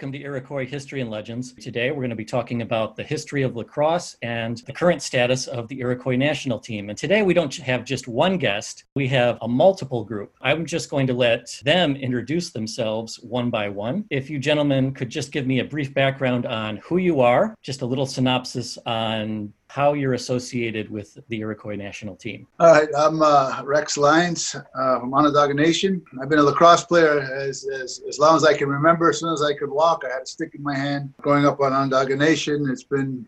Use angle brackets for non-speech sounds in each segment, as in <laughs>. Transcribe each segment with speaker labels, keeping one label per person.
Speaker 1: Welcome to Iroquois History and Legends. Today we're going to be talking about the history of lacrosse and the current status of the Iroquois national team. And today we don't have just one guest, we have a multiple group. I'm just going to let them introduce themselves one by one. If you gentlemen could just give me a brief background on who you are, just a little synopsis on how you're associated with the Iroquois national team.
Speaker 2: All right, I'm uh, Rex Lyons uh, from Onondaga Nation. I've been a lacrosse player as, as, as long as I can remember. As soon as I could walk, I had a stick in my hand. Growing up on Onondaga Nation, it's been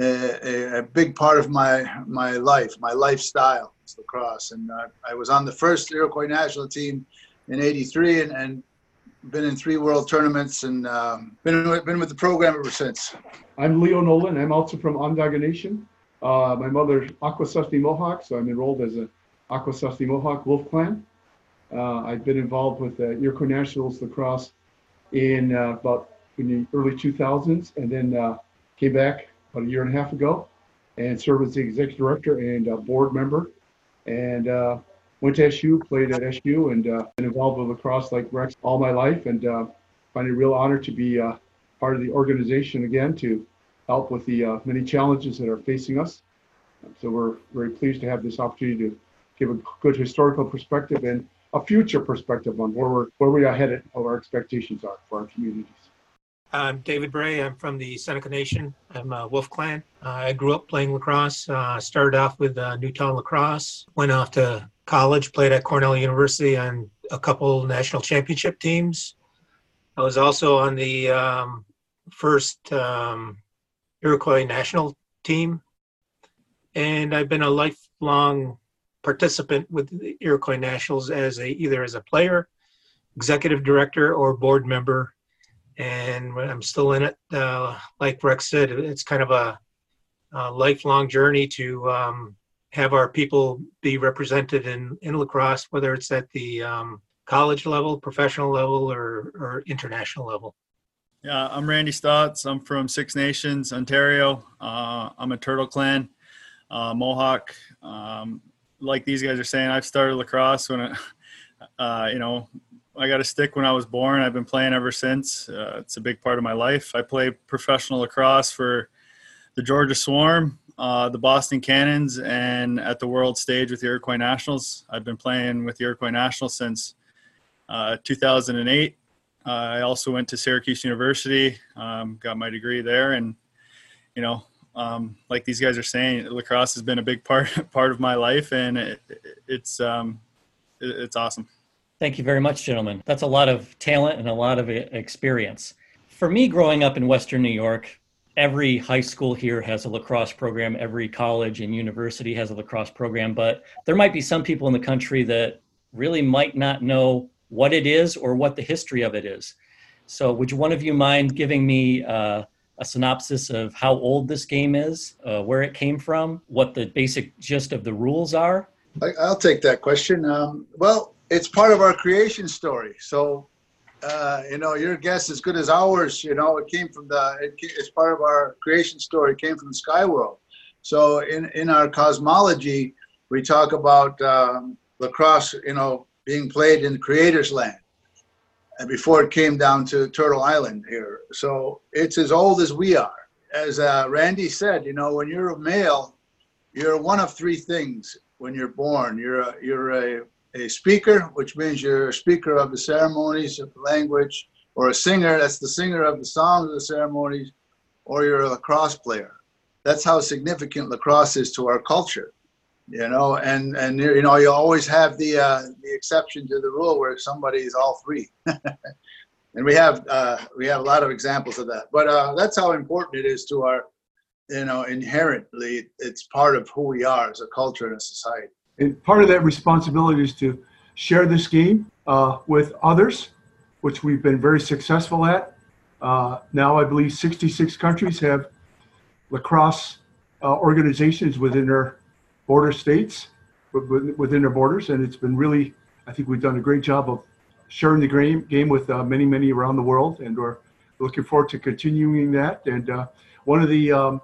Speaker 2: a, a, a big part of my my life, my lifestyle is lacrosse. And uh, I was on the first Iroquois national team in '83, and, and been in three world tournaments and um, been been with the program ever since.
Speaker 3: I'm Leo Nolan. I'm also from Onondaga Nation. Uh, my mother's Akwesasne Mohawk, so I'm enrolled as a Akwesasne Mohawk Wolf Clan. Uh, I've been involved with the Iroquois Nationals lacrosse in uh, about in the early 2000s, and then uh, came back about a year and a half ago and served as the executive director and board member. And uh, went to SU, played at SU, and uh, been involved with lacrosse like Rex all my life, and uh, find it a real honor to be uh, part of the organization again to help with the uh, many challenges that are facing us. So we're very pleased to have this opportunity to give a good historical perspective and a future perspective on where we're where we are headed, what our expectations are for our communities.
Speaker 4: I'm David Bray. I'm from the Seneca Nation. I'm a Wolf Clan. Uh, I grew up playing lacrosse. Uh, started off with uh, Newtown Lacrosse. Went off to college, played at Cornell University on a couple national championship teams. I was also on the um, first um, Iroquois national team, and I've been a lifelong participant with the Iroquois Nationals as a either as a player, executive director, or board member. And I'm still in it. Uh, like Rex said, it's kind of a, a lifelong journey to um, have our people be represented in, in lacrosse, whether it's at the um, college level, professional level, or, or international level.
Speaker 5: Yeah, I'm Randy Staats. I'm from Six Nations, Ontario. Uh, I'm a Turtle Clan, uh, Mohawk. Um, like these guys are saying, I've started lacrosse when, it, <laughs> uh, you know, I got a stick when I was born. I've been playing ever since. Uh, it's a big part of my life. I played professional lacrosse for the Georgia Swarm, uh, the Boston Cannons, and at the world stage with the Iroquois Nationals. I've been playing with the Iroquois Nationals since uh, 2008. Uh, I also went to Syracuse University, um, got my degree there, and you know, um, like these guys are saying, lacrosse has been a big part <laughs> part of my life, and it, it's um, it, it's awesome.
Speaker 1: Thank you very much, gentlemen. That's a lot of talent and a lot of experience. For me, growing up in Western New York, every high school here has a lacrosse program every college and university has a lacrosse program but there might be some people in the country that really might not know what it is or what the history of it is. So would one of you mind giving me uh, a synopsis of how old this game is uh, where it came from what the basic gist of the rules are?
Speaker 2: I'll take that question. Um, well it's part of our creation story. So uh, you know, your guess as good as ours. You know, it came from the, it, it's part of our creation story. It came from the sky world. So in, in our cosmology, we talk about um, lacrosse, you know, being played in creator's land and before it came down to Turtle Island here. So it's as old as we are. As uh, Randy said, you know, when you're a male, you're one of three things when you're born. You're a, you're a a speaker, which means you're a speaker of the ceremonies of the language, or a singer, that's the singer of the songs of the ceremonies, or you're a lacrosse player. That's how significant lacrosse is to our culture, you know. And and you know you always have the uh, the exception to the rule where somebody is all three. <laughs> and we have uh, we have a lot of examples of that. But uh, that's how important it is to our, you know, inherently it's part of who we are as a culture and a society.
Speaker 3: And part of that responsibility is to share the game uh, with others, which we've been very successful at. Uh, now, I believe 66 countries have lacrosse uh, organizations within their border states, within their borders, and it's been really, I think we've done a great job of sharing the game, game with uh, many, many around the world, and we're looking forward to continuing that. And uh, one of the um,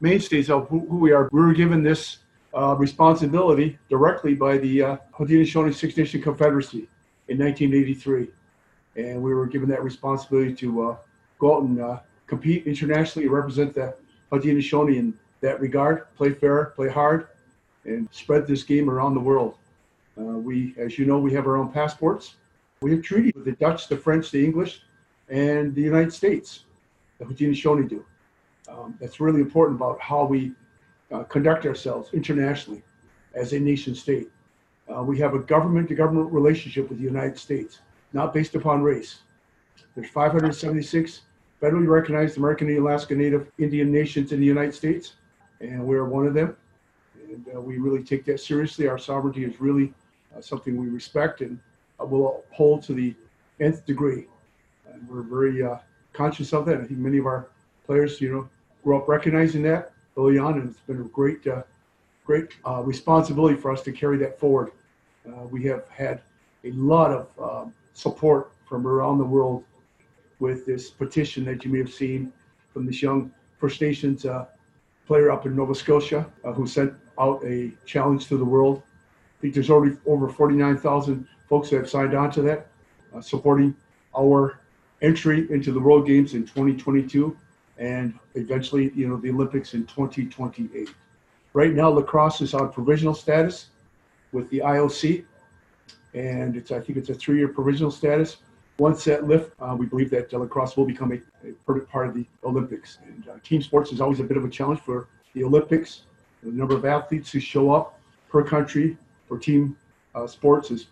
Speaker 3: mainstays of who, who we are, we were given this uh, responsibility directly by the uh, Haudenosaunee Six Nation Confederacy in 1983. and we were given that responsibility to uh, go out and uh, compete internationally, represent the Haudenosaunee in that regard, play fair, play hard, and spread this game around the world. Uh, we, as you know, we have our own passports. We have treaties with the Dutch, the French, the English, and the United States. The Haudenosaunee do. Um, that's really important about how we uh, conduct ourselves internationally as a nation state. Uh, we have a government to government relationship with the United States, not based upon race. There's 576 federally recognized American and Alaska Native Indian nations in the United States, and we're one of them. And uh, we really take that seriously. Our sovereignty is really uh, something we respect and uh, will hold to the nth degree. And we're very uh, conscious of that. I think many of our players, you know, grew up recognizing that early on, and it's been a great, uh, great uh, responsibility for us to carry that forward. we have had a lot of um, support from around the world with this petition that you may have seen from this young First Nations uh, player up in Nova Scotia uh, who sent out a challenge to the world. I think there's already over 49,000 folks that have signed on to that, uh, supporting our entry into the World Games in 2022 and eventually, you know, the Olympics in 2028. Right now, lacrosse is on provisional status with the IOC, and it's I think it's a three-year provisional status. Once that lift, uh, we believe that uh, lacrosse will become a, a part of the Olympics. And uh, team sports is always a bit of a challenge for the Olympics. The number of athletes who show up per country for team uh, sports is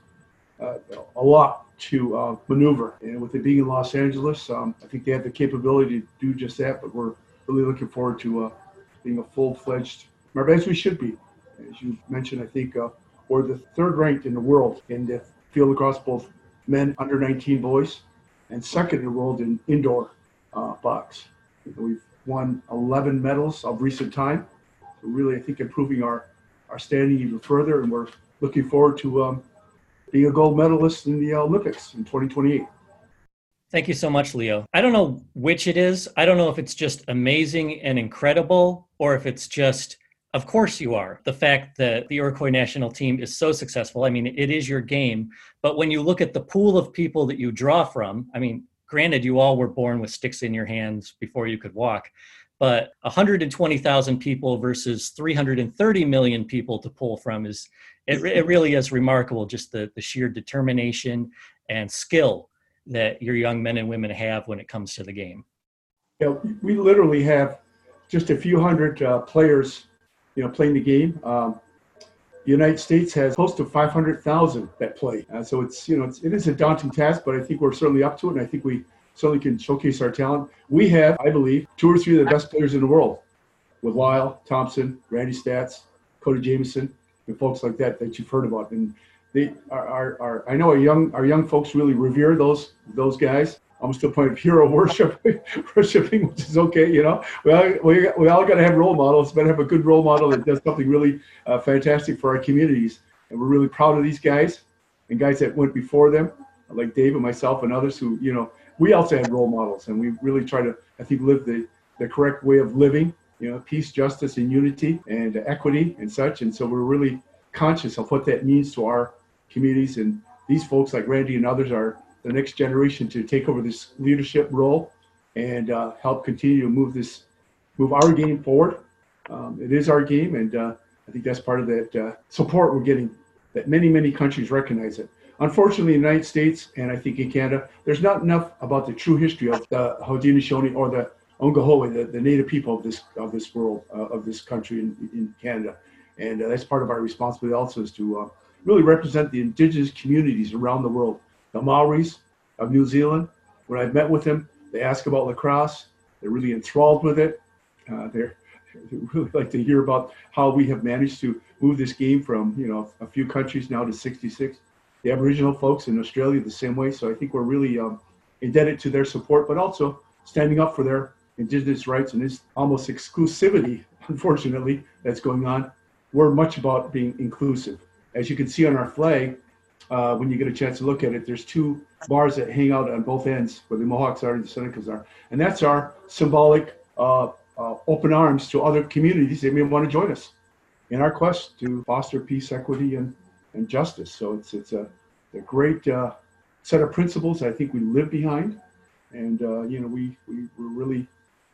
Speaker 3: uh, a lot to uh, maneuver. And with it being in Los Angeles, um, I think they have the capability to do just that. But we're really looking forward to being a full-fledged, as we should be. As you mentioned, I think we're the third ranked in the world in the field lacrosse both men under 19 boys, and second in the world in indoor uh, box. We've won 11 medals of recent time. So really, I think improving our, our standing even further, and we're looking forward to um, being a gold medalist in the Olympics in 2028.
Speaker 1: Thank you so much, Leo. I don't know which it is. I don't know if it's just amazing and incredible or if it's just of course you are. The fact that the Iroquois national team is so successful, I mean, it is your game. But when you look at the pool of people that you draw from, I mean, granted, you all were born with sticks in your hands before you could walk, but 120,000 people versus 330 million people to pull from is, it, it really is remarkable, just the, the sheer determination and skill that your young men and women have when it comes to the game.
Speaker 3: Yeah, we literally have just a few hundred uh, players you know, playing the game. Um, the United States has close to 500,000 that play. Uh, so it's, you know, it's, it is a daunting task, but I think we're certainly up to it. And I think we certainly can showcase our talent. We have, I believe, two or three of the best players in the world with Lyle, Thompson, Randy Staats, Cody Jamieson, and folks like that that you've heard about. And they are, are, are I know our young, our young folks really revere those, those guys almost to a point of hero worship, <laughs> worshiping, which is okay, you know. We all, we, we all got to have role models, but have a good role model that does something really uh, fantastic for our communities. And we're really proud of these guys and guys that went before them, like Dave and myself and others who, you know, we also had role models and we really try to, I think, live the, the correct way of living, you know, peace, justice, and unity and equity and such. And so we're really conscious of what that means to our communities. And these folks like Randy and others are the next generation to take over this leadership role and uh, help continue to move this, move our game forward. Um, it is our game, and uh, I think that's part of that uh, support we're getting. That many many countries recognize it. Unfortunately, in the United States and I think in Canada, there's not enough about the true history of the Haudenosaunee or the Onkwehonwe, the, the native people of this of this world uh, of this country in, in Canada, and uh, that's part of our responsibility also is to uh, really represent the indigenous communities around the world the Maoris of New Zealand. When I've met with them, they ask about lacrosse. They're really enthralled with it. Uh, they're they really like to hear about how we have managed to move this game from you know a few countries now to 66. The Aboriginal folks in Australia the same way. So I think we're really um, indebted to their support, but also standing up for their indigenous rights and this almost exclusivity, <laughs> unfortunately, that's going on. We're much about being inclusive. As you can see on our flag, uh, when you get a chance to look at it, there's two bars that hang out on both ends where the Mohawks are and the Senecas are. And that's our symbolic uh, uh, open arms to other communities that may want to join us in our quest to foster peace, equity, and, and justice. So it's, it's a, a great uh, set of principles I think we live behind. And, uh, you know, we, we, we're really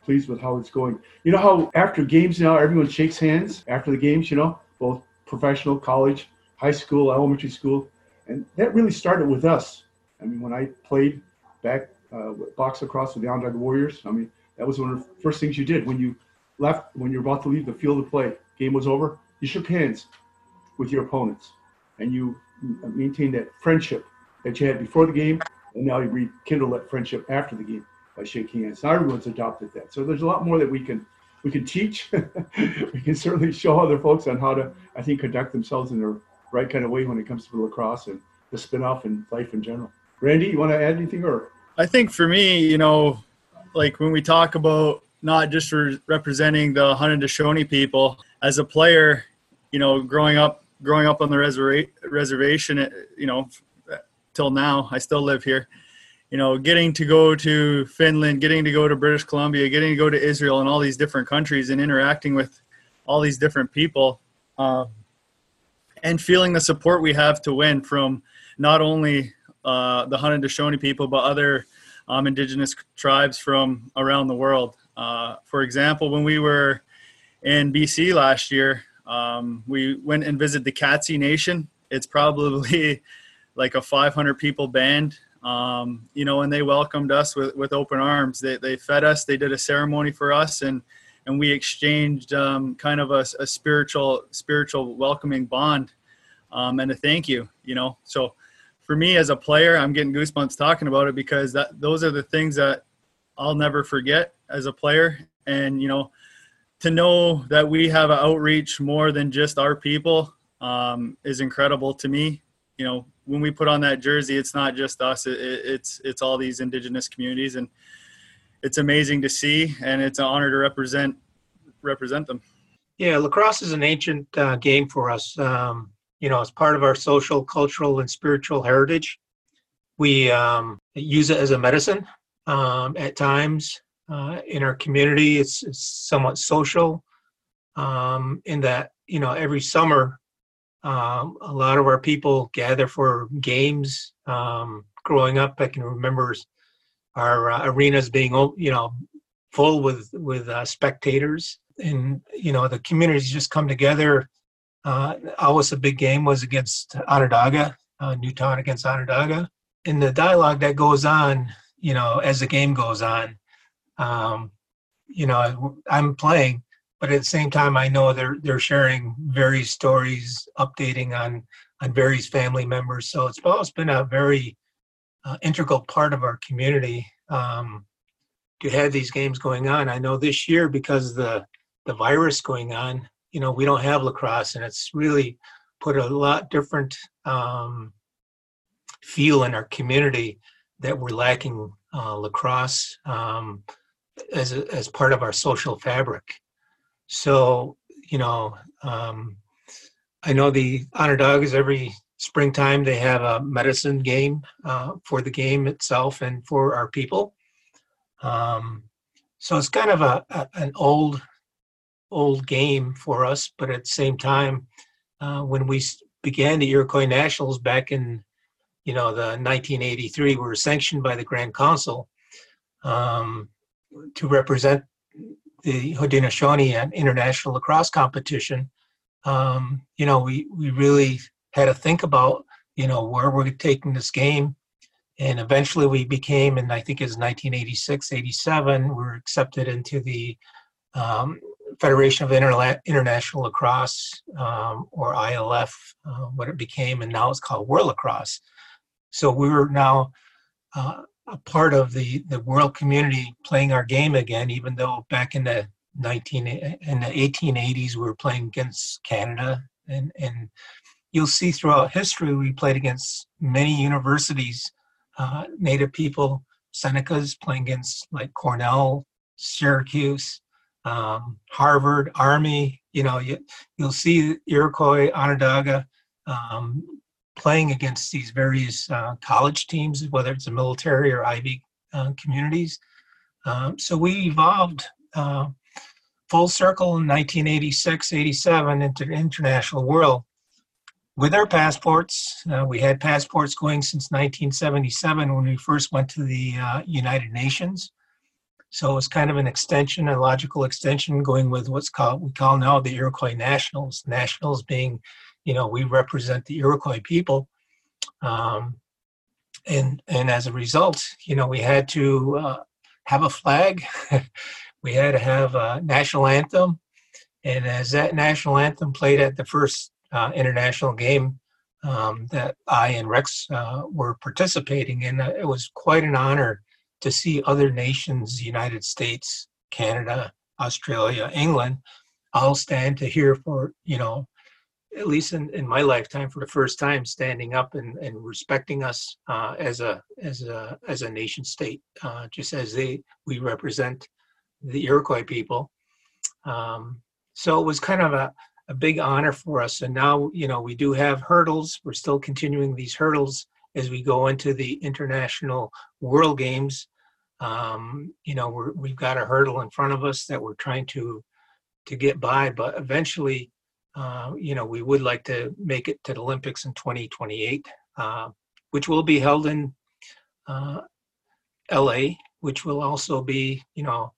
Speaker 3: pleased with how it's going. You know how after games now, everyone shakes hands after the games, you know, both professional, college, high school, elementary school. And that really started with us. I mean, when I played back uh, box lacrosse with the Onondaga Warriors, I mean, that was one of the first things you did when you left, when you're about to leave the field of play, game was over, you shook hands with your opponents and you maintained that friendship that you had before the game. And now you rekindle that friendship after the game by shaking hands. Now everyone's adopted that. So there's a lot more that we can we can teach. <laughs> we can certainly show other folks on how to, I think, conduct themselves in the right kind of way when it comes to lacrosse and the spin-off and life in general. Randy, you want to add anything or?
Speaker 5: I think for me, you know, like when we talk about not just for representing the Haudenosaunee people as a player, you know, growing up, growing up on the reserva- reservation, you know, till now, I still live here. You know, getting to go to Finland, getting to go to British Columbia, getting to go to Israel and all these different countries and interacting with all these different people, uh, and feeling the support we have to win from not only uh, the Haudenosaunee people but other um, indigenous tribes from around the world. Uh, for example, when we were in BC last year, um, we went and visited the Katzie Nation. It's probably <laughs> like a 500 people band, um, you know, and they welcomed us with, with open arms. They, they fed us, they did a ceremony for us, and and we exchanged um, kind of a, a, spiritual spiritual welcoming bond um, and a thank you. You know, so for me as a player, I'm getting goosebumps talking about it because that those are the things that I'll never forget as a player. And you know, to know that we have an outreach more than just our people um, is incredible to me. You know, when we put on that jersey, it's not just us; it, it's it's all these indigenous communities, and it's amazing to see, and it's an honor to represent represent them.
Speaker 4: Yeah, lacrosse is an ancient uh, game for us. Um, you know, as part of our social, cultural, and spiritual heritage. We um, use it as a medicine um, at times uh, in our community. It's, it's somewhat social um, in that, you know, every summer, um, a lot of our people gather for games. Um, growing up, I can remember our uh, arenas being, you know, full with with uh, spectators, and you know, the communities just come together uh, always a big game was against Onondaga, uh, Newtown against Onondaga. In the dialogue that goes on, you know, as the game goes on, um, you know, I'm playing, but at the same time, I know they're they're sharing various stories, updating on on various family members. So it's always been a very uh, integral part of our community um, to have these games going on. I know this year because the the virus going on, you know we don't have lacrosse and it's really put a lot different um, feel in our community that we're lacking uh, lacrosse um, as, a, as part of our social fabric so you know um, i know the Onondagas every springtime they have a medicine game uh, for the game itself and for our people. Um, so it's kind of a, a, an old old game for us, but at the same time, uh, when we began the Iroquois Nationals back in, you know, the 1983, we were sanctioned by the Grand Council um, to represent the Haudenosaunee at international lacrosse competition. Um, you know, we we really had to think about, you know, where we're taking this game. And eventually we became, and I think it was 1986, 87, we were accepted into the um, Federation of Interla- International Lacrosse, um, or ILF, uh, what it became, and now it's called World Lacrosse. So we were now uh, a part of the, the world community playing our game again, even though back in the 19 in the 1880s we were playing against Canada, and and you'll see throughout history we played against many universities, uh, Native people, Senecas playing against like Cornell, Syracuse, um, Harvard, Army. You know, you, you'll see Iroquois, Onondaga um, playing against these various uh, college teams, whether it's the military or Ivy uh, communities. Um, so we evolved uh, full circle in 1986, 87 into the international world. with our passports, uh, we had passports going since 1977 when we first went to the uh, United Nations. So it was kind of an extension, a logical extension, going with what's called we call now the Iroquois Nationals. Nationals being, you know, we represent the Iroquois people, um, and and as a result, you know, we had to uh, have a flag, <laughs> we had to have a national anthem, and as that national anthem played at the first uh, international game um, that I and Rex uh, were participating in, uh, it was quite an honor to see other nations, the United States, Canada, Australia, England, all stand to hear for, you know, at least in, in my lifetime for the first time standing up and, and respecting us uh, as a as a as a nation state uh, just as they we represent the Iroquois people. Um, so it was kind of a, a big honor for us. And now you know we do have hurdles. We're still continuing these hurdles as we go into the international world games. Um, you know we're, we've got a hurdle in front of us that we're trying to to get by but eventually uh, you know we would like to make it to the olympics in 2028 uh, which will be held in uh, la which will also be you know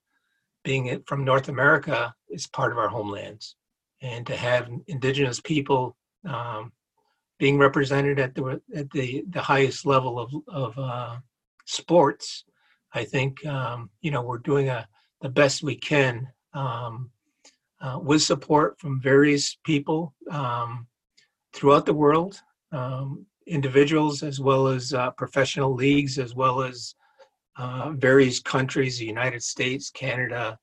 Speaker 4: being it from north america is part of our homelands. And to have indigenous people um, being represented at the at the the highest level of of uh, sports I think um, you know we're doing a the best we can um, uh, with support from various people um, throughout the world, um, individuals as well as uh, professional leagues, as well as uh, various countries: the United States, Canada,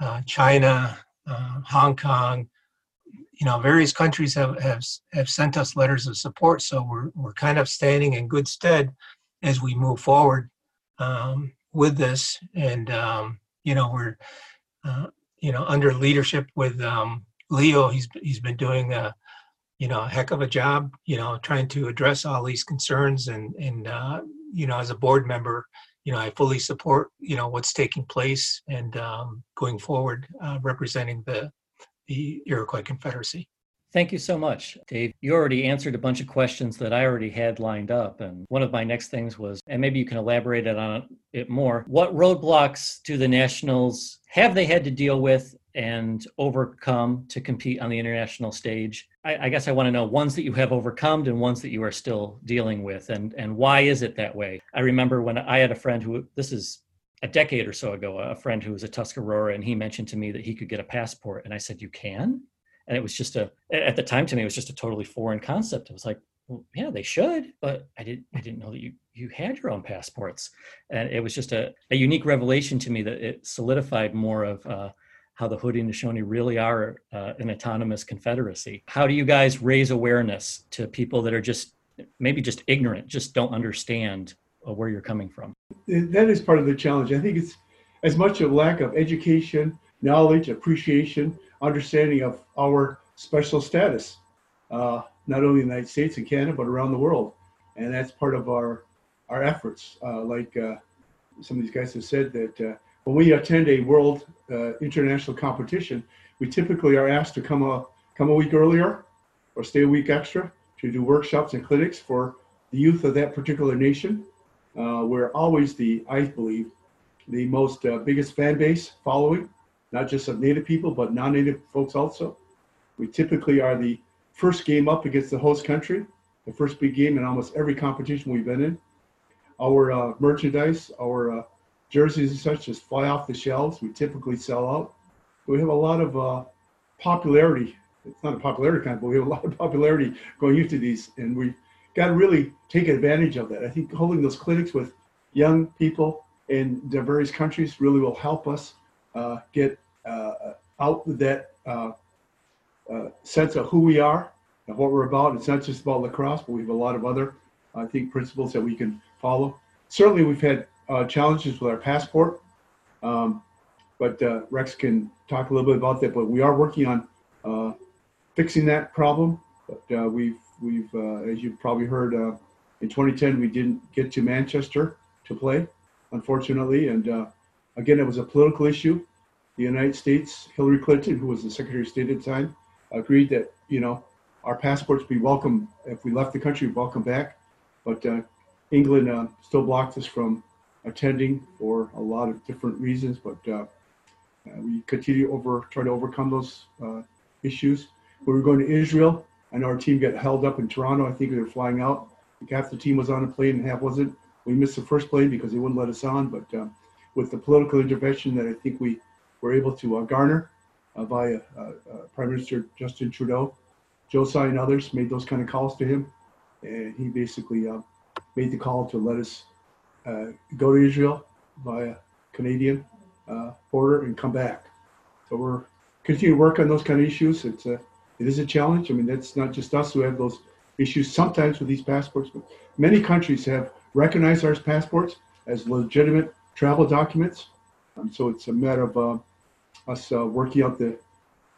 Speaker 4: uh, China, uh, Hong Kong. You know, various countries have, have have sent us letters of support, so we're we're kind of standing in good stead as we move forward um, with this, and um, you know we're uh, you know under leadership with um, Leo. He's he's been doing a you know a heck of a job. You know trying to address all these concerns, and and uh, you know as a board member, you know I fully support you know what's taking place and um, going forward, uh, representing the the Iroquois Confederacy.
Speaker 1: Thank you so much, Dave. You already answered a bunch of questions that I already had lined up. And one of my next things was, and maybe you can elaborate on it more. What roadblocks do the Nationals have they had to deal with and overcome to compete on the international stage? I, I guess I want to know ones that you have overcome and ones that you are still dealing with. And, and why is it that way? I remember when I had a friend who, this is a decade or so ago, a friend who was a Tuscarora, and he mentioned to me that he could get a passport. And I said, You can? And it was just a at the time to me it was just a totally foreign concept. It was like well, yeah they should but i didn't i didn't know that you you had your own passports. And it was just a, a unique revelation to me that it solidified more of uh, how the Haudenosaunee really are uh, an autonomous confederacy. How do you guys raise awareness to people that are just maybe just ignorant just don't understand uh, where you're coming from?
Speaker 3: That is part of the challenge. I think it's as much a lack of education knowledge appreciation understanding of our special status, uh, not only in the United States and Canada, but around the world. And that's part of our our efforts. Uh, like uh, some of these guys have said that uh, when we attend a world uh, international competition, we typically are asked to come a come a week earlier or stay a week extra to do workshops and clinics for the youth of that particular nation. Uh, we're always the, I believe, the most biggest fan base following not just of native people, but non-native folks also. We typically are the first game up against the host country, the first big game in almost every competition we've been in. Our uh, merchandise, our uh, jerseys and such just fly off the shelves. We typically sell out. We have a lot of uh, popularity. It's not a popularity kind, but we have a lot of popularity going into these, and we got to really take advantage of that. I think holding those clinics with young people in various countries really will help us uh, get Uh, out with that uh, uh, sense of who we are and what we're about. It's not just about lacrosse, but we have a lot of other, I think, principles that we can follow. Certainly, we've had uh, challenges with our passport, um, but Rex can talk a little bit about that. But we are working on fixing that problem. But we've we've as you've probably heard in 2010 we didn't get to Manchester to play, unfortunately, and uh, Again, it was a political issue. The United States, Hillary Clinton, who was the Secretary of State at the time, agreed that, you know, our passports be welcome if we left the country, welcome back. But uh, England uh, still blocked us from attending for a lot of different reasons. But uh, uh, we continue over try to overcome those uh, issues. We were going to Israel. I know our team got held up in Toronto. I think they were flying out. half the team was on a plane and half wasn't. We missed the first plane because they wouldn't let us on. But uh, with the political intervention that I think we were able to garner via Prime Minister Justin Trudeau, Josiah and others made those kind of calls to him, and he basically uh, made the call to let us uh, go to Israel via Canadian uh, border and come back. So we're continuing to work on those kind of issues. It's a it is a challenge. I mean, that's not just us who have those issues sometimes with these passports, but many countries have recognized our passports as legitimate travel documents. Um, so it's a matter of uh, us uh, working out the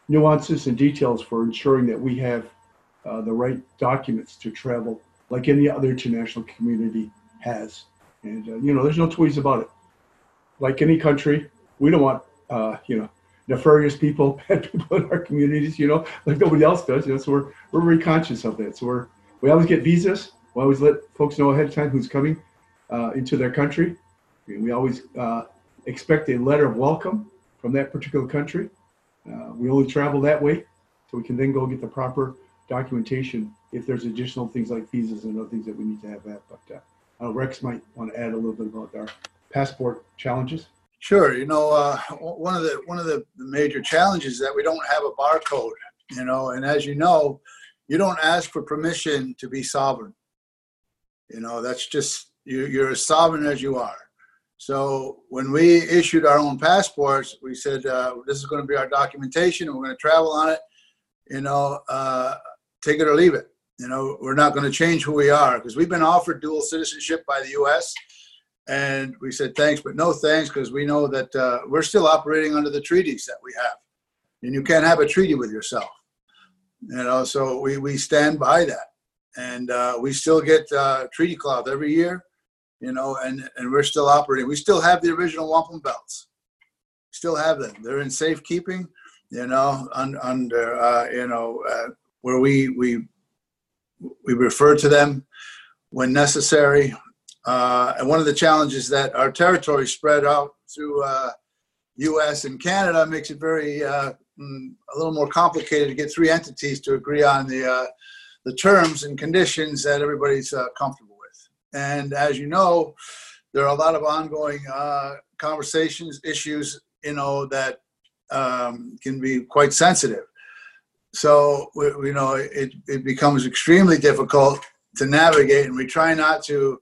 Speaker 3: nuances and details for ensuring that we have uh, the right documents to travel like any other international community has. And, uh, you know, there's no two about it. Like any country, we don't want, uh, you know, nefarious people, <laughs> bad people in our communities, you know, like nobody else does. You know, so we're, we're very conscious of that. So we're, we always get visas. We always let folks know ahead of time who's coming uh, into their country. We always uh, expect a letter of welcome from that particular country. Uh, we only travel that way, so we can then go get the proper documentation if there's additional things like visas and other things that we need to have that. But uh, Rex might want to add a little bit about our passport challenges.
Speaker 2: Sure. You know, uh, one of the one of the major challenges is that we don't have a barcode. You know, and as you know, you don't ask for permission to be sovereign. You know, that's just you, you're as sovereign as you are. So when we issued our own passports, we said uh, this is going to be our documentation, and we're going to travel on it. You know, uh, take it or leave it. You know, we're not going to change who we are because we've been offered dual citizenship by the U.S. And we said thanks, but no thanks because we know that uh, we're still operating under the treaties that we have, and you can't have a treaty with yourself. You know, so we we stand by that, and uh, we still get uh, treaty cloth every year you know, and, and we're still operating. We still have the original wampum belts. Still have them. They're in safekeeping, you know, un, under, uh, you know, uh, where we, we, we refer to them when necessary. Uh, and one of the challenges that our territory spread out through U.S. Uh, and Canada makes it very uh, mm, a little more complicated to get three entities to agree on the uh, the terms and conditions that everybody's comfortable and as you know, there are a lot of ongoing uh, conversations, issues, you know, that um, can be quite sensitive. So, you know, it, it becomes extremely difficult to navigate, and we try not to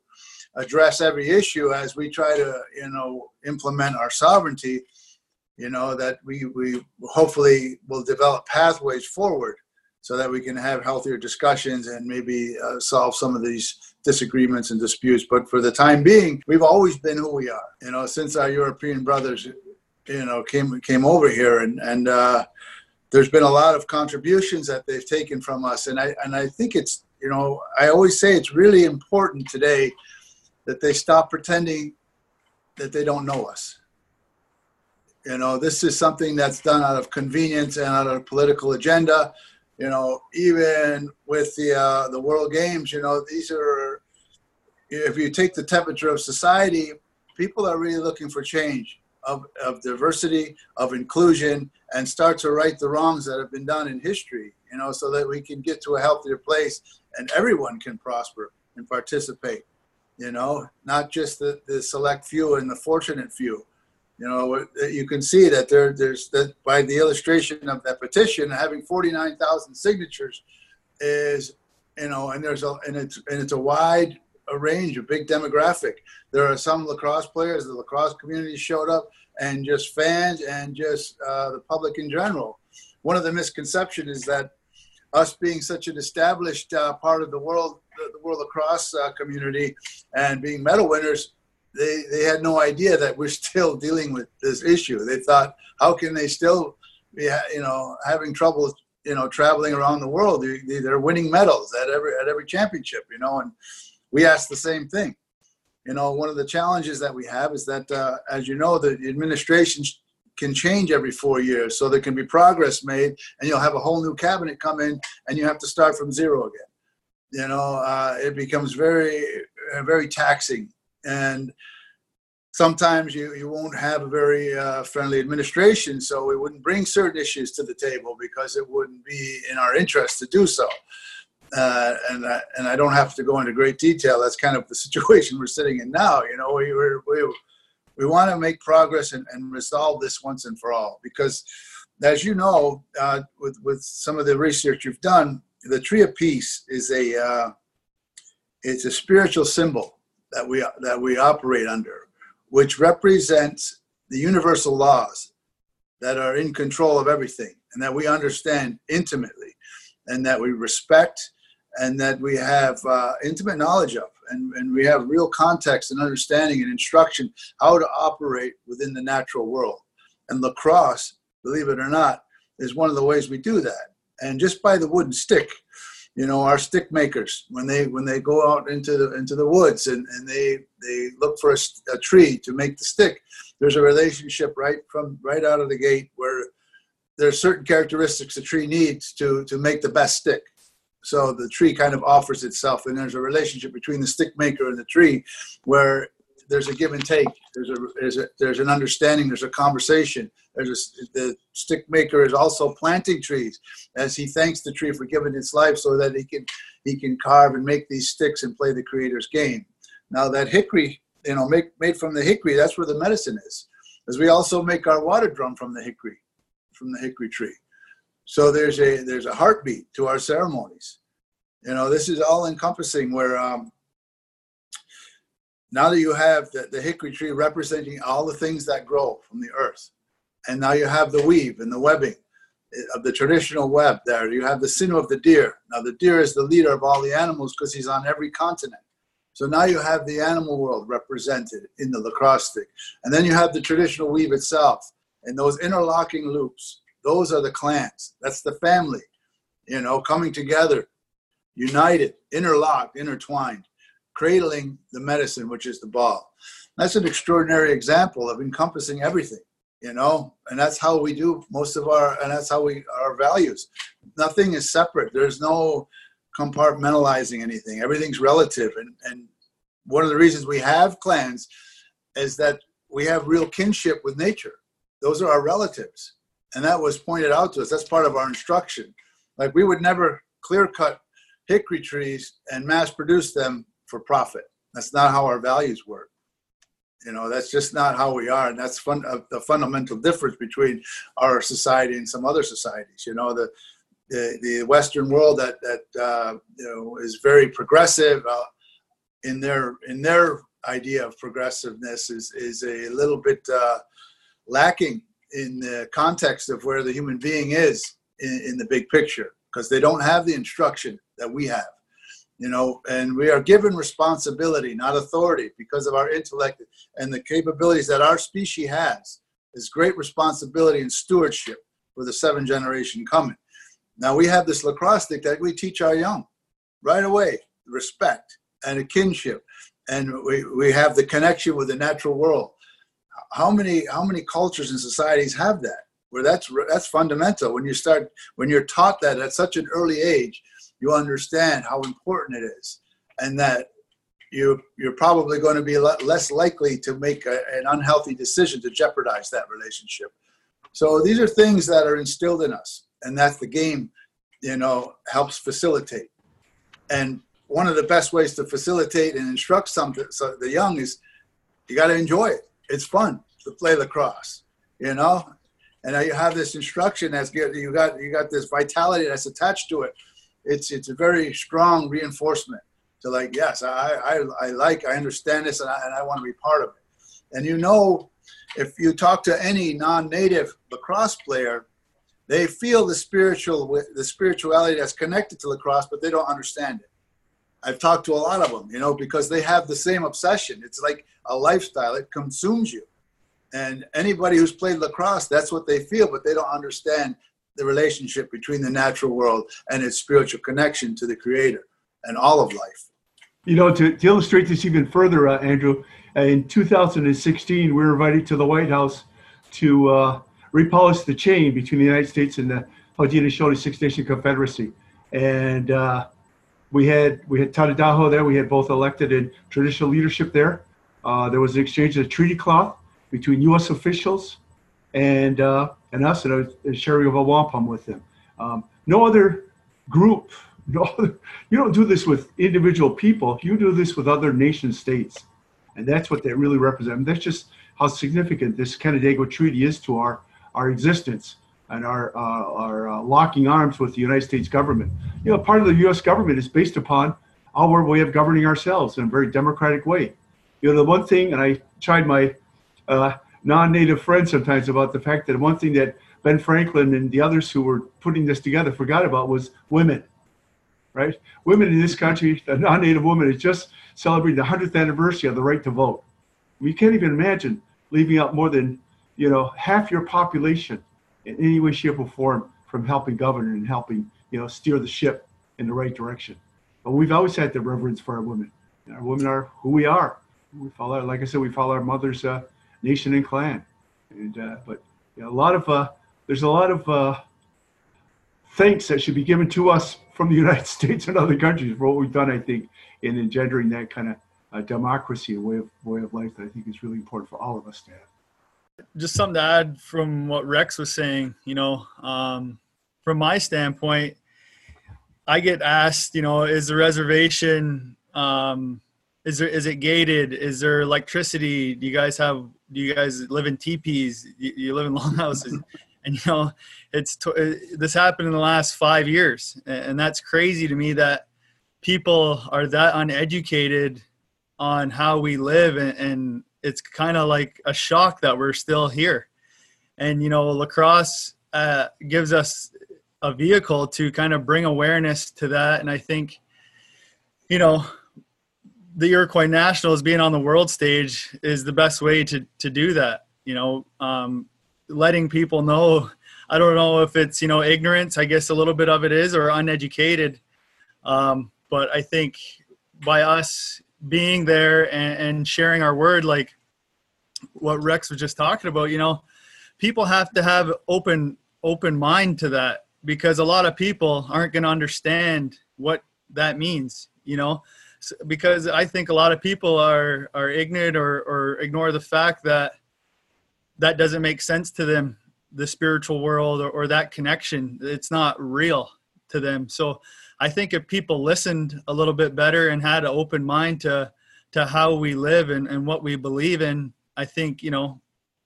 Speaker 2: address every issue as we try to, you know, implement our sovereignty. You know that we we hopefully will develop pathways forward so that we can have healthier discussions and maybe uh, solve some of these disagreements and disputes. But for the time being, we've always been who we are. You know, since our European brothers, you know, came came over here, and and uh, there's been a lot of contributions that they've taken from us, and I and I think it's you know I always say it's really important today that they stop pretending that they don't know us. You know, this is something that's done out of convenience and out of political agenda you know, even with the uh, the World Games, you know, these are if you take the temperature of society, people are really looking for change of, of diversity, of inclusion, and start to right the wrongs that have been done in history, you know, so that we can get to a healthier place and everyone can prosper and participate, you know, not just the, the select few and the fortunate few. You know, you can see that there, there's that by the illustration of that petition, having 49,000 signatures is, you know, and there's a, and it's, and it's a wide a range, a big demographic. There are some lacrosse players, the lacrosse community showed up, and just fans and just uh, the public in general. One of the misconceptions is that us being such an established uh, part of the world, the world lacrosse uh, community, and being medal winners, they, they had no idea that we're <laughs> still dealing with this issue. They thought, how can they still be, you know, having trouble, you know, traveling around the world? They, they're winning medals at every at every championship, you know, and we ask the same thing. You know, one of the challenges that we have is that, uh, as you know, the administration can change every four years. So there can be progress made, and you'll have a whole new cabinet come in, and you have to start from zero again. You know, uh, it becomes very, very taxing, and sometimes you, you won't have a very uh, friendly administration, so we wouldn't bring certain issues to the table because it wouldn't be in our interest to do so. Uh, and I, and I don't have to go into great detail. That's kind of the <laughs> situation we're sitting in now. You know, we we we want to make progress and, and resolve this once and for all because, as you know, uh, with with some of the research you've done, the tree of peace is a uh, it's a spiritual symbol that we that we operate under which represents the universal laws that are in control of everything and that we understand intimately and that we respect and that we have uh, intimate knowledge of and, and we have real context and understanding and instruction how to operate within the natural world. And lacrosse believe it or not is one of the ways we do that. And just by the wooden stick you know our stick makers when they when they go out into the into the woods and, and they they look for a, a tree to make the stick there's a relationship right from right out of the gate where there's certain characteristics a tree needs to to make the best stick. So the tree kind of offers itself and there's a relationship between the stick maker and the tree where there's a give and take. There's a there's a there's an understanding. There's a conversation. There's a, the stick maker is also planting trees as he thanks the tree for giving its life so that he can he can carve and make these sticks and play the creator's game. Now that hickory, you know, make, made from the hickory, that's where the medicine is. As we also make our water drum from the hickory, from the hickory tree. So there's a there's a heartbeat to our ceremonies. You know, this is all encompassing where um, now that you have the, the hickory tree representing all the things that grow from the earth, and now you have the weave and the webbing eh, of the traditional web there. You have the sinew of the deer. Now, the deer is the leader of all the animals because he's on every continent. So now you have the animal world represented in the lacrosse stick. And then you have the traditional weave itself. And those interlocking loops, those are the clans. That's the family, you know, coming together, united, interlocked, intertwined cradling the medicine, which is the ball. That's an extraordinary example of encompassing everything, you know, and that's how we do most of our, and that's how we, our values. Nothing is separate. There's no compartmentalizing anything. Everything's relative. And, and one of the reasons we have clans is that we have real kinship with nature. Those are our relatives. And that was pointed out to us. That's part of our instruction. Like we would never clear cut hickory trees and mass produce them for profit. That's not how our values work. You know, that's just not how we are, and that's fun, uh, the fundamental difference between our society and some other societies. You know, the the, the Western world that that uh, you know is very progressive uh, in their in their idea of progressiveness is is a little bit uh, lacking in the context of where the human being is in, in the big picture because they don't have the instruction that we have you know, and we are given responsibility, not authority, because of our intellect and the capabilities that our species has. Is great responsibility and stewardship for the seven generation coming. Now we have this lacrosse stick that we teach our young right away respect and a kinship, and we, we have the connection with the natural world. How many how many cultures and societies have that? Where that's that's fundamental. When you start when you're taught that at such an early age, you understand how important it is and that you, you're probably going to be less likely to make a, an unhealthy decision to jeopardize that relationship. So these are things that are instilled in us, and that's the game, you know, helps facilitate. And one of the best ways to facilitate and instruct something so the young is you got to enjoy it. It's fun to play lacrosse, you know. And now you have this instruction that's you got you got this vitality that's attached to it it's it's a very strong reinforcement to like yes I I, I like I understand this and I, and I want to be part of it. And you know if you talk to any non-native lacrosse player they feel the spiritual the spirituality that's connected to lacrosse but they don't understand it. I've talked to a lot of them you know because they have the same obsession. It's like a lifestyle. It consumes you. And anybody who's played lacrosse that's what they feel but they don't understand the relationship between the natural world and its spiritual connection to the creator and all of life.
Speaker 3: You know, to, to illustrate this even further, uh, Andrew, uh, in 2016, we were invited to the White House to uh, repolished the chain between the United States and the Haudenosaunee Six Nation Confederacy. And uh, we had we had Tadodaho there. We had both elected and traditional leadership there. Uh, there was an exchange of treaty cloth between U.S. officials and uh, and us, and a, sharing of a wampum with them. Um, no other group, <laughs> no other, you don't do this with individual people. You do this with other nation states, and that's what they really represent. that's just how significant this Canandaigua Treaty is to our our existence and our uh, our uh, locking arms with the United States government. You know, part of the U.S. government is based upon our way of governing ourselves in a very democratic way. You know, the one thing, and I tried my uh, non-native friends sometimes about the fact that one thing that Ben Franklin and the others who were putting this together forgot about was women. Right? Women in this country, the non-native woman, is just celebrating the 100th anniversary of the right to vote. We can't even imagine leaving out more than you know half your population in any way, shape, or form from helping govern and helping you know steer the ship in the right direction. But we've always had the reverence for our women. Our women are who we are. We follow, like I said, we follow our mother's uh, nation and clan. And uh, but you know, a lot of uh, there's a lot of uh, thanks that should be given to us from the <laughs> United States and other countries for what we've done. I think in engendering that kind of uh, democracy and way of way of life that I think is really important for all of us to have
Speaker 5: just something to add from what Rex was saying, you know, um, from my standpoint, I get asked, you know, is the reservation, um, is there, is it gated? Is there electricity? Do you guys have, you guys live in teepees? You, you live in <laughs> longhouses? and, you know, it's, this happened in the last five years. And that's crazy to me that people are that uneducated on how we live and, and it's kind of like a shock that we're still here. And you know, lacrosse uh, gives us a vehicle to kind of bring awareness to that. And I think, you know, the Iroquois Nationals being on the world stage is the best way to to do that. You know, um, letting people know. I don't know if it's you know ignorance. I guess a little bit of it is, or uneducated. Um, but I think by us being there and, and sharing our word, like what Rex was just talking about, you know, people have to have open open mind to that because a lot of people aren't going to understand what that means, you know, because I think a lot of people are are ignorant or or ignore the fact that that doesn't make sense to them, the spiritual world or, or that connection. It's not real to them. So I think if people listened a little bit better and had an open mind to to how we live and, and what we believe in, I think you know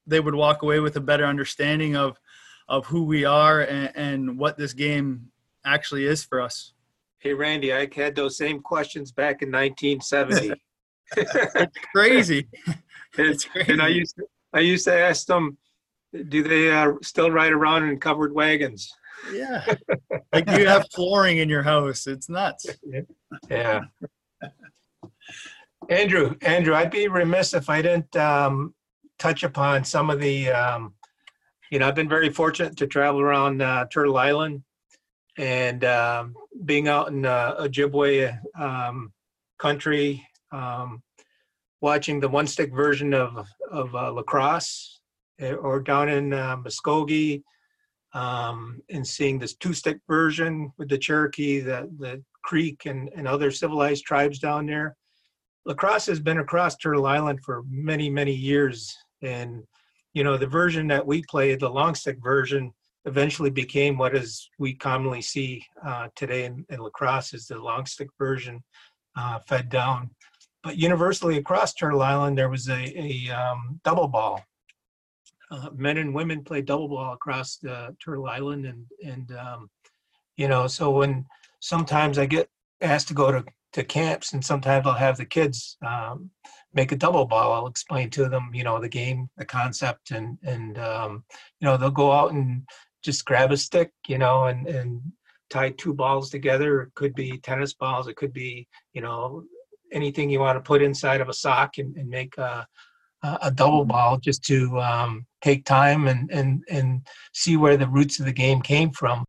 Speaker 5: they would walk away with a better understanding of of who we are and, and what this game actually is for us.
Speaker 4: Hey Randy, I had those same questions back in 1970. <laughs> <laughs>
Speaker 5: it's crazy.
Speaker 4: it's crazy. And I used to, I used to ask them, do they uh, still ride around in covered wagons?
Speaker 5: Yeah, like you have flooring in your house. It's nuts. <laughs>
Speaker 4: Yeah. Andrew, Andrew, I'd be remiss if I didn't um, touch upon some of the, um, you know, I've been very fortunate to travel around uh, Turtle Island and um, being out in uh, Ojibwe um, country, um, watching the one stick version of, of uh, lacrosse eh, or down in uh, Muskogee um, and seeing this two stick version with the Cherokee, the, the Creek and, and other civilized tribes down there lacrosse has been across Turtle Island for many, many years. And, you know, the version that we play, the long stick version, eventually became what is we commonly see uh, today in, in, lacrosse is the long stick version uh, fed down. But universally across Turtle Island, there was a, a um, double ball. Uh, men and women play double ball across Turtle Island, and and um, you know, so when sometimes I get asked to go to to camps and sometimes I'll have the kids um, make a double ball. I'll explain to them, you know, the game, the concept, and and um, you know they'll go out and just grab a stick, you know, and and tie two balls together. It could be tennis balls. It could be you know anything you want to put inside of a sock and, and make a a double ball just to um, take time and and and see where the roots of the game came from.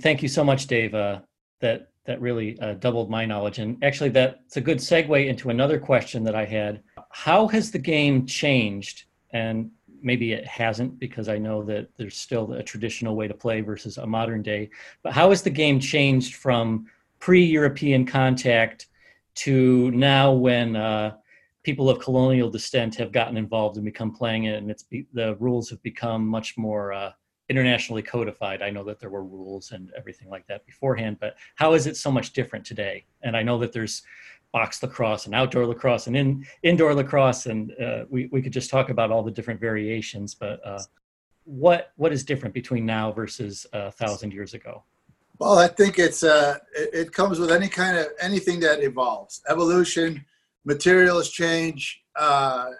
Speaker 1: Thank you so much, Dave. Uh, that that really uh, doubled my knowledge. And actually, that's a good segue into another question that I had. How has the game changed? And maybe it hasn't because I know that there's still a traditional way to play versus a modern day. But how has the game changed from pre-European contact to now when uh, people of colonial descent have gotten involved and become playing it, and it's be, the rules have become much more uh, internationally codified. I know that there were rules and everything like that beforehand, but how is it so much different today? And I know that there's box lacrosse and outdoor lacrosse and in, indoor lacrosse, and uh, we we could just talk about all the different variations. But uh, what what is different between now versus a thousand years ago?
Speaker 2: Well, I think it's uh, it, it comes with any kind of anything that evolves, evolution, materials change. Uh,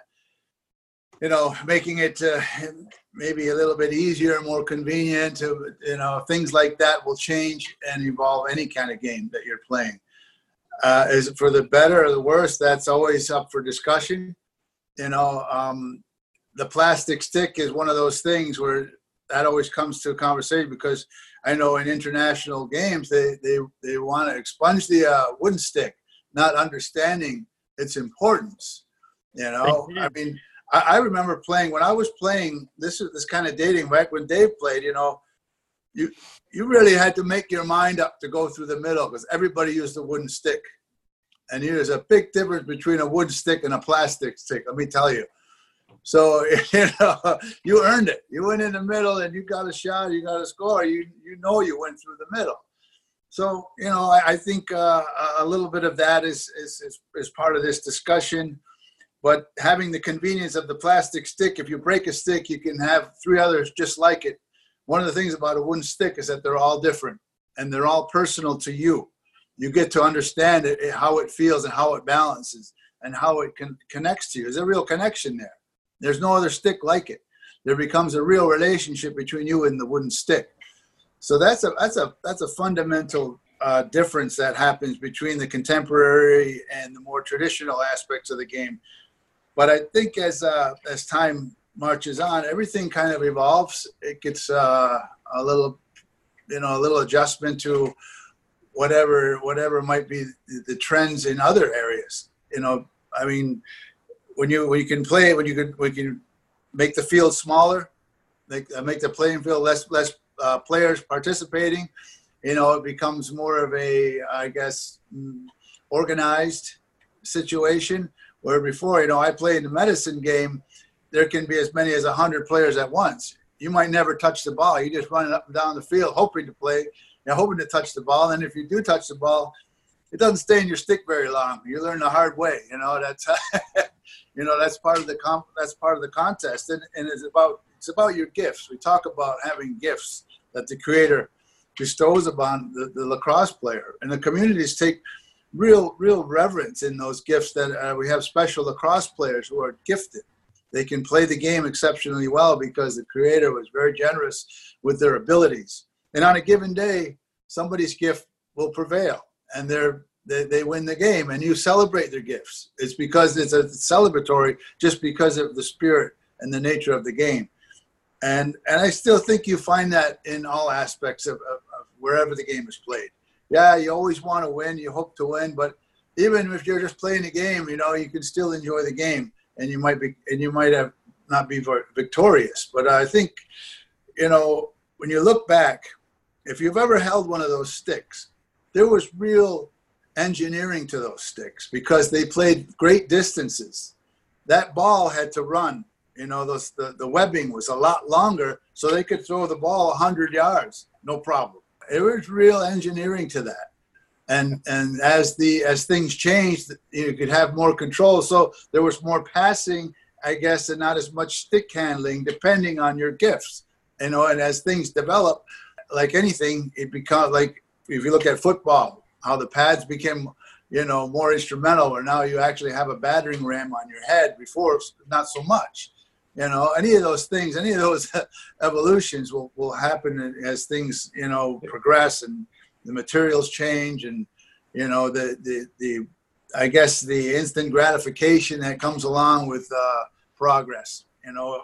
Speaker 2: you know, making it uh, maybe a little bit easier, more convenient. You know, things like that will change and evolve any kind of game that you're playing. Uh, is it for the better or the worse? That's always up for discussion. You know, um, the plastic stick is one of those things where that always comes to a conversation because I know in international games they they, they want to expunge the uh, wooden stick, not understanding its importance. You know, I mean, I, I remember playing when I was playing. This is this kind of dating back when Dave played. You know, you you really had to make your mind up to go through the middle because everybody used a wooden stick, and there's a big difference between a wooden stick and a plastic stick. Let me tell you. So <laughs> you know, you earned it. You went in the middle and you got a shot. You got a score. You you know you went through the middle. So you know, I, I think uh, a little bit of that is, is is is part of this discussion. But having the convenience of the plastic stick, if you break a stick, you can have three others just like it. One of the things about a wooden stick is that they're all different and they're all personal to you. You get to understand it, how it feels and how it balances and how it can, connects to you. There's a real connection there. There's no other stick like it. There becomes a real relationship between you and the wooden stick. So that's a that's a that's a fundamental uh, difference that happens between the contemporary and the more traditional aspects of the game. But I think as uh, as time marches on, everything kind of evolves. It gets uh, a little, you know, a little adjustment to whatever whatever might be the trends in other areas. You know, I mean, when you when you can play when you can when you make the field smaller, make uh, make the playing field less less uh, players participating, you know, it becomes more of a I guess mm, organized situation. Where before, you know, I played the medicine game, there can be as many as hundred players at once. You might never touch the ball. You just running up and down the field hoping to play, and hoping to touch the ball. And if you do touch the ball, it doesn't stay in your stick very long. You learn the hard way. You know that's <laughs> you know that's part of the comp. That's part of the contest, and, and it's about it's about your gifts. We talk about having gifts that the creator bestows upon the, the lacrosse player, and the communities take real real reverence in those gifts. That uh, we have special lacrosse players who are gifted. They can play the game exceptionally well because the creator was very generous with their abilities. And on a given day, somebody's gift will prevail, and they're they, they win the game and you celebrate their gifts. It's because it's a celebratory just because of the spirit and the nature of the game. And and I still think you find that in all aspects of, of, of wherever the game is played. Yeah, you always want to win, you hope to win, but even if you're just playing the game, you know, you can still enjoy the game and you might be and you might have not be victorious. But I think, you know, when you look back, if you've ever held one of those sticks, there was real engineering to those sticks because they played great distances. That ball had to run. You know, those, the, the webbing was a lot longer, so they could throw the ball 100 yards, no problem. It was real engineering to that. And and as the as things changed, you could have more control. So there was more passing, I guess, and not as much stick handling, depending on your gifts. You know, and as things develop, like anything, it becomes like if you look at football, how the pads became you know more instrumental or now you actually have a battering ram on your head before not so much you know any of those things any of those <laughs> evolutions will, will happen as things you know progress and the materials change and you know the the, the i guess the instant gratification that comes along with uh, progress you know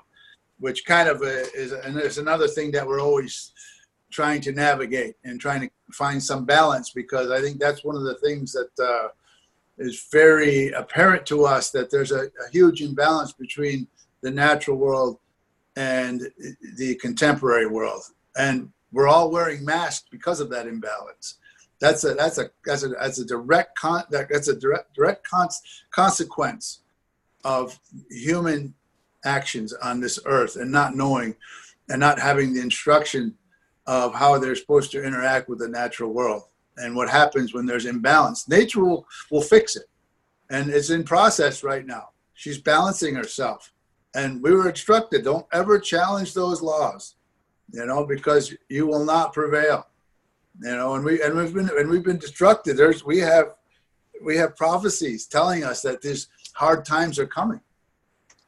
Speaker 2: which kind of a, is and there's another thing that we're always trying to navigate and trying to find some balance because I think that's one of the things that uh, is very apparent to us that there's a, a, huge imbalance between the natural world and the contemporary world. And we're all wearing masks because of that imbalance. That's a that's a that's a that's a direct con that's a direct direct cons, consequence of human actions on this earth and not knowing and not having the instruction of how they're supposed to interact with the natural world and what happens when there's imbalance. Nature will, will fix it. And it's in process right now. She's balancing herself. And we were instructed don't ever challenge those laws, you know, because you will not prevail. You know, and we and we've been and we've been instructed. There's we have we have prophecies telling us that these hard times are coming.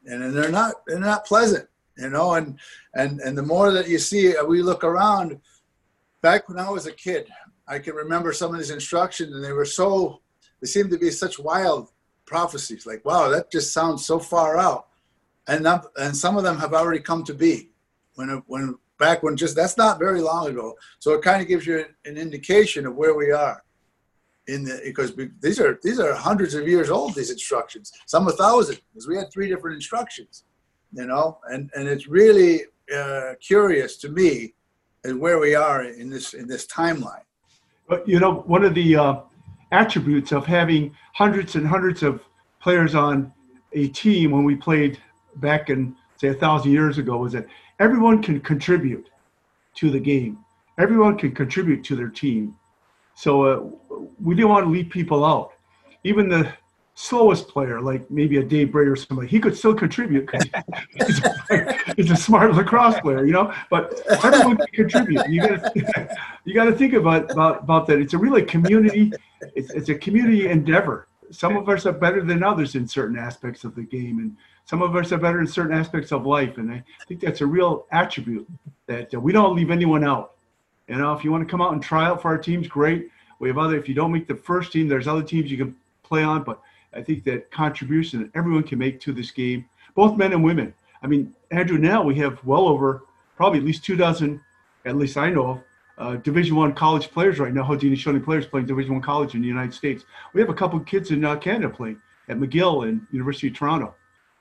Speaker 2: And, and they're not they're not pleasant, you know, and and and the more that you see uh, we look around back when I was a kid, I can remember some of these instructions, and they were so, they seemed to be such wild prophecies. Like, wow, that just sounds so far out, and and some of them have already come to be. When when back when just that's not very long ago, so it kind of gives you an indication of where we are. In the because we, these are these are hundreds of years old. These instructions, some a thousand, because we had three different instructions, you know, and and it's really uh, curious to me and where we are in this in this timeline.
Speaker 3: But you know, one of the uh, attributes of having hundreds and hundreds of players on a team when we played back in say a thousand years ago was that everyone can contribute to the game. Everyone can contribute to their team. So uh, we didn't want to leave people out. Even the slowest player, like maybe a Dave Bray or somebody, he could still contribute because he's, <laughs> he's, a smart lacrosse player, you know. But everyone can contribute. You got to <laughs> you got to think about, about about that. It's a really community. It's, it's a community endeavor. Some of us are better than others in certain aspects of the game, and some of us are better in certain aspects of life. And I think that's a real attribute that uh, we don't leave anyone out. You know, if you want to come out and try out for our teams, great. We have other. If you don't make the first team, there's other teams you can play on, but I think that contribution that everyone can make to this game, both men and women. I mean, Andrew, now we have well over probably at least two dozen, at least I know of, uh, Division One college players right now. Haudenosaunee players playing Division One college in the United States. We have a couple kids in uh, Canada playing at McGill and University of Toronto.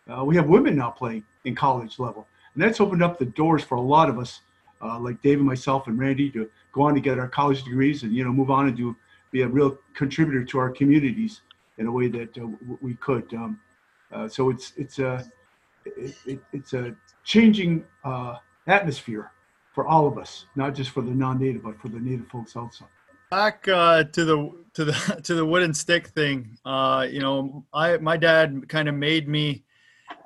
Speaker 3: Uh, we have women now playing in college level, and that's opened up the doors for a lot of us, uh, like Dave and myself and Randy, to go on to get our college degrees and you know move on and do be a real contributor to our communities in a way that uh, we could. Um, uh, so it's it's a it, it, it's a changing uh, atmosphere for all of us, not just for the non-native, but for the native folks also.
Speaker 5: Back uh, to the to the <laughs> to the wooden stick thing. Uh, you know, I my dad kind of made me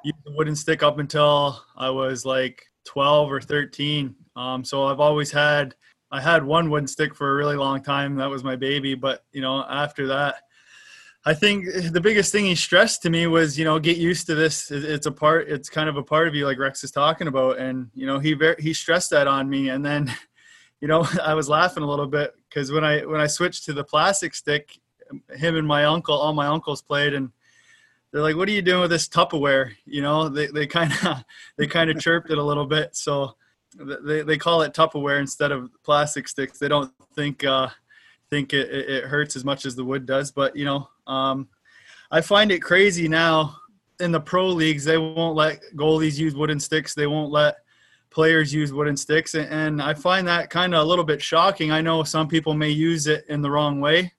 Speaker 5: use the wooden stick up until I was like 12 or 13. Um, so I've always had I had one wooden stick for a really long time. That was my baby. But you know, after that, I think the biggest thing he stressed to me was, you know, get used to this. It's a part. It's kind of a part of you, like Rex is talking about, and you know, he very, he stressed that on me. And then, <laughs> you know, <laughs> I was laughing a little bit because when I when I switched to the plastic stick, him and my uncle, all my uncles played, and they're like, "What are you doing with this Tupperware?" You know, they they kind of <laughs> they kind of chirped it a little bit. So they they call it Tupperware instead of plastic sticks. They don't think. Uh, think it, it hurts as much as the wood does. But you know, um, I find it crazy now in the pro leagues. They won't let goalies use wooden sticks. They won't let players use wooden sticks, and I find that kind of a little bit shocking. I know some people may use it in the wrong way,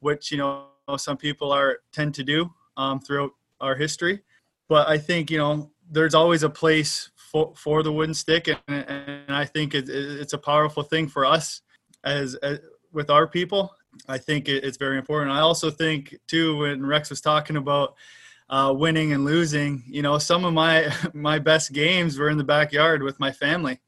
Speaker 5: which you know some people are tend to do um, throughout our history. But I think you know there's always a place for, for the wooden stick, and, and I think it, it's a powerful thing for us as, as with our people. I think it's very important. I also think too when Rex was talking about uh, winning and losing, you know, some of my <laughs> my best games were in the backyard with my family.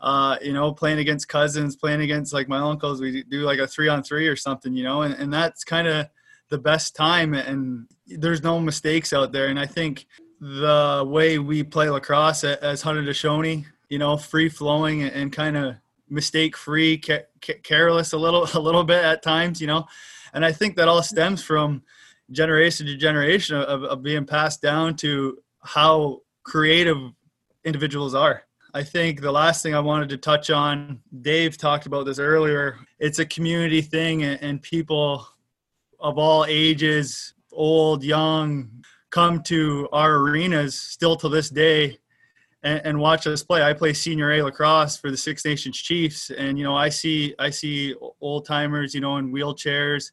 Speaker 5: Uh, you know, playing against cousins, playing against like my uncles. We do like a three on three or something, you know, and, and that's kind of the best time. And there's no mistakes out there. And I think the way we play lacrosse as Haudenosaunee, you know, free flowing and kind of mistake free, ca- ca- careless a little <laughs> a little bit at times, you know. And I think that all stems from generation to generation of, of being passed down to how creative individuals are. I think the last thing I wanted to touch on, Dave talked about this earlier. It's a community thing, and people of all ages, old, young, come to our arenas still to this day and, and watch us play. I play senior A lacrosse for the Six Nations Chiefs, and you know I see I see old timers, you know, in wheelchairs,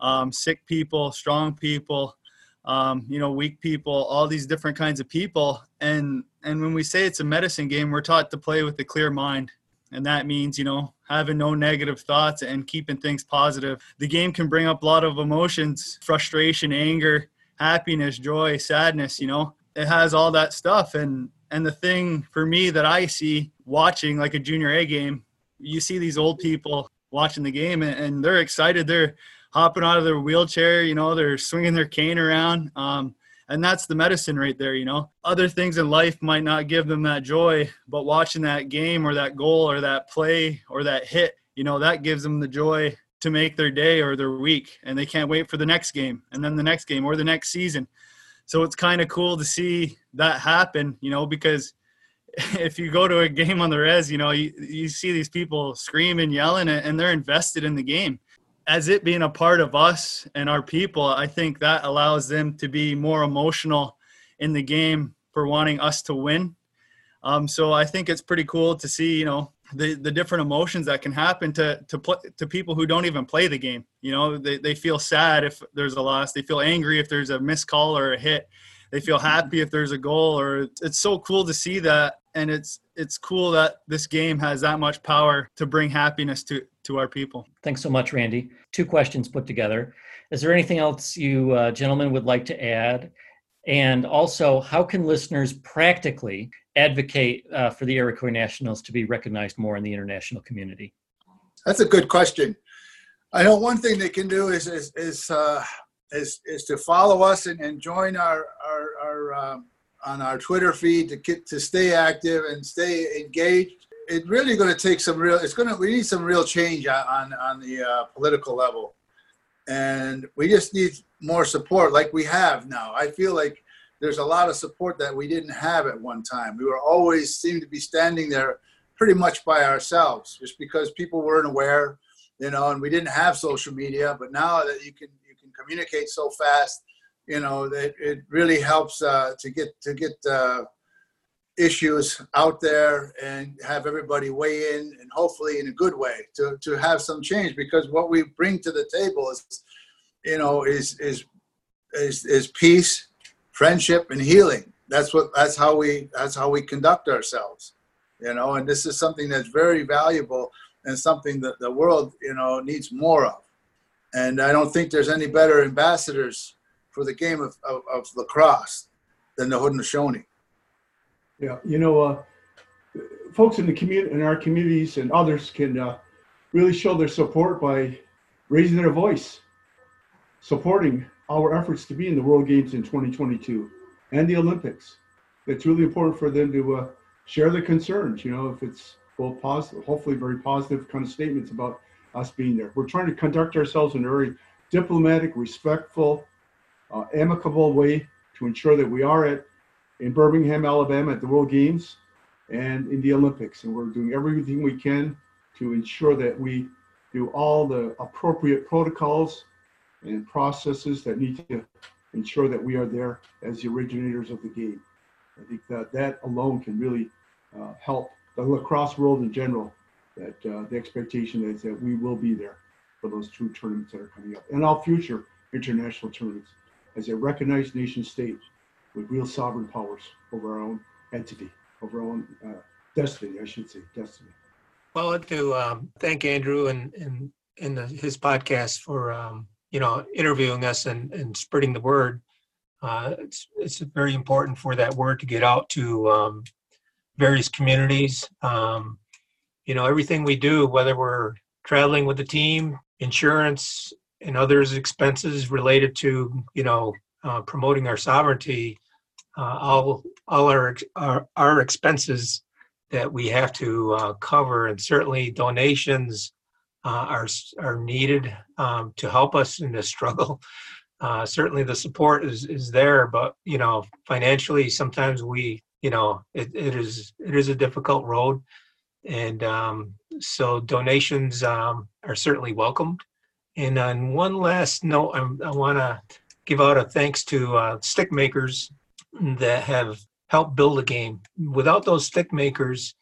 Speaker 5: um, sick people, strong people, um, you know, weak people, all these different kinds of people. And and when we say it's a medicine game, we're taught to play with a clear mind, and that means you know having no negative thoughts and keeping things positive. The game can bring up a lot of emotions, frustration, anger, happiness, joy, sadness. You know, it has all that stuff, and and the thing for me that I see watching like a junior A game, you see these old people watching the game and, and they're excited. They're hopping out of their wheelchair, you know, they're swinging their cane around. Um, and that's the medicine right there, you know. Other things in life might not give them that joy, but watching that game or that goal or that play or that hit, you know, that gives them the joy to make their day or their week. And they can't wait for the next game and then the next game or the next season so it's kind of cool to see that happen, you know, because <laughs> if you go to a game on the res, you know, you, you see these people screaming, yelling, and they're invested in the game. As it being a part of us and our people, I think that allows them to be more emotional in the game for wanting us to win. Um, so I think it's pretty cool to see, you know, the, the different emotions that can happen to to to people who don't even play the game. You know, they, they feel sad if there's a loss. They feel angry if there's a missed call or a hit. They feel happy if there's a goal. Or it's so cool to see that, and it's it's cool that this game has that much power to bring happiness to to our people.
Speaker 1: Thanks so much, Randy. Two questions put together. Is there anything else you uh, gentlemen would like to add? And also, how can listeners practically advocate uh, for the Iroquois Nationals to be recognized more in the international community?
Speaker 2: That's a good question. I know one thing they can do is is is uh, is, is, to follow us and, and join our our, our um, on our Twitter feed to get to stay active and stay engaged. It's really going to take some real. It's going to. We need some real change on on the uh, political level, and we just need more support like we have now. I feel like there's a lot of support that we didn't have at one time. We were always seemed to be standing there pretty much by ourselves, just because people weren't aware, you know, and we didn't have social media. But now that you can you can communicate so fast, you know, that it really helps uh, to get to get uh, issues out there and have everybody weigh in, and hopefully in a good way to to have some change. Because what we bring to the table is, you know, is is is, is peace friendship and healing. That's what that's how we that's how we conduct ourselves. You know, and this is something that's very valuable and something that the world, you know, needs more of. And I don't think there's any better ambassadors for the game of, of, of lacrosse than the Haudenosaunee.
Speaker 3: Yeah, you know, uh, folks in the community, in our communities, and others can uh, really show their support by raising their voice, supporting our efforts to be in the World Games in 2022 and the Olympics. It's really important for them to uh, share their concerns. You know, if it's both positive, hopefully very positive kind of statements about us being there. We're trying to conduct ourselves in a very diplomatic, respectful, uh, amicable way to ensure that we are at in Birmingham, Alabama, at the World Games and in the Olympics, and we're doing everything we can to ensure that we do all the appropriate protocols and processes that need to ensure that we are there as the originators of the game. I think that that alone can really uh, help the lacrosse world in general. That uh, the expectation is that we will be there for those two tournaments that are coming up and all future international tournaments as a recognized nation state with real sovereign powers over our own entity, over our own uh, destiny, I should say, destiny.
Speaker 4: Well, I'd like to um, thank Andrew and, and, and the, his podcast for um, you know, interviewing us and, and spreading the word. Uh, it's, it's very important for that word to get out to um, various communities. Um, you know, everything we do, whether we're traveling with the team, insurance, and others expenses related to, you know, uh, promoting our sovereignty, uh, all all our, our, our expenses that we have to uh, cover, and certainly donations uh, are are needed um, to help us in this struggle. <laughs> Uh, certainly, the support is is there, but you know, financially, sometimes we, you know, it, it is it is a difficult road, and um, so donations um, are certainly welcomed. And on one last note, I'm, i want to give out a thanks to uh, stick makers that have helped build the game. Without those stick makers,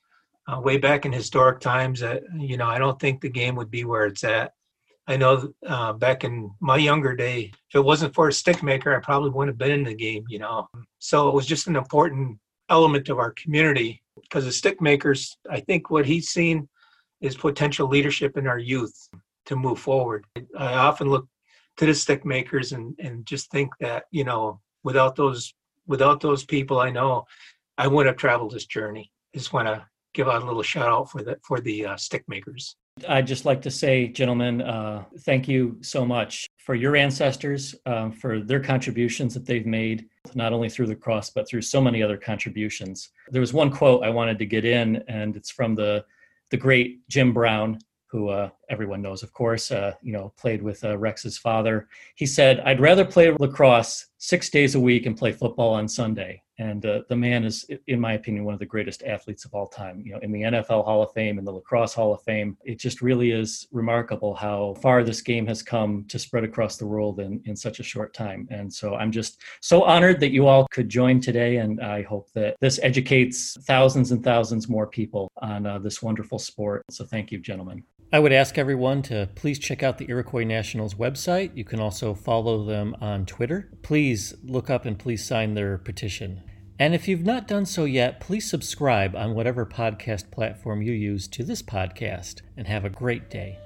Speaker 4: uh, way back in historic times, uh, you know, I don't think the game would be where it's at. I know uh, back in my younger day, if it wasn't for a stick maker, I probably wouldn't have been in the game, you know. So it was just an important element of our community because the stick makers, I think what he's seen is potential leadership in our youth to move forward. I often look to the stick makers and, and just think that, you know, without those without those people I know, I wouldn't have traveled this journey. Just want to give out a little shout out for the for the uh, stick makers.
Speaker 1: I'd just like to say, gentlemen, uh, thank you so much for your ancestors, um, for their contributions that they've made, not only through lacrosse, but through so many other contributions. There was one quote I wanted to get in, and it's from the, the great Jim Brown, who uh, everyone knows, of course, uh, you know, played with uh, Rex's father. He said, I'd rather play lacrosse six days a week and play football on Sunday. And uh, the man is, in my opinion, one of the greatest athletes of all time. You know, in the NFL Hall of Fame, in the Lacrosse Hall of Fame, it just really is remarkable how far this game has come to spread across the world in, in such a short time. And so I'm just so honored that you all could join today. And I hope that this educates thousands and thousands more people on uh, this wonderful sport. So thank you, gentlemen. I would ask everyone to please check out the Iroquois Nationals website. You can also follow them on Twitter. Please look up and please sign their petition. And if you've not done so yet, please subscribe on whatever podcast platform you use to this podcast and have a great day.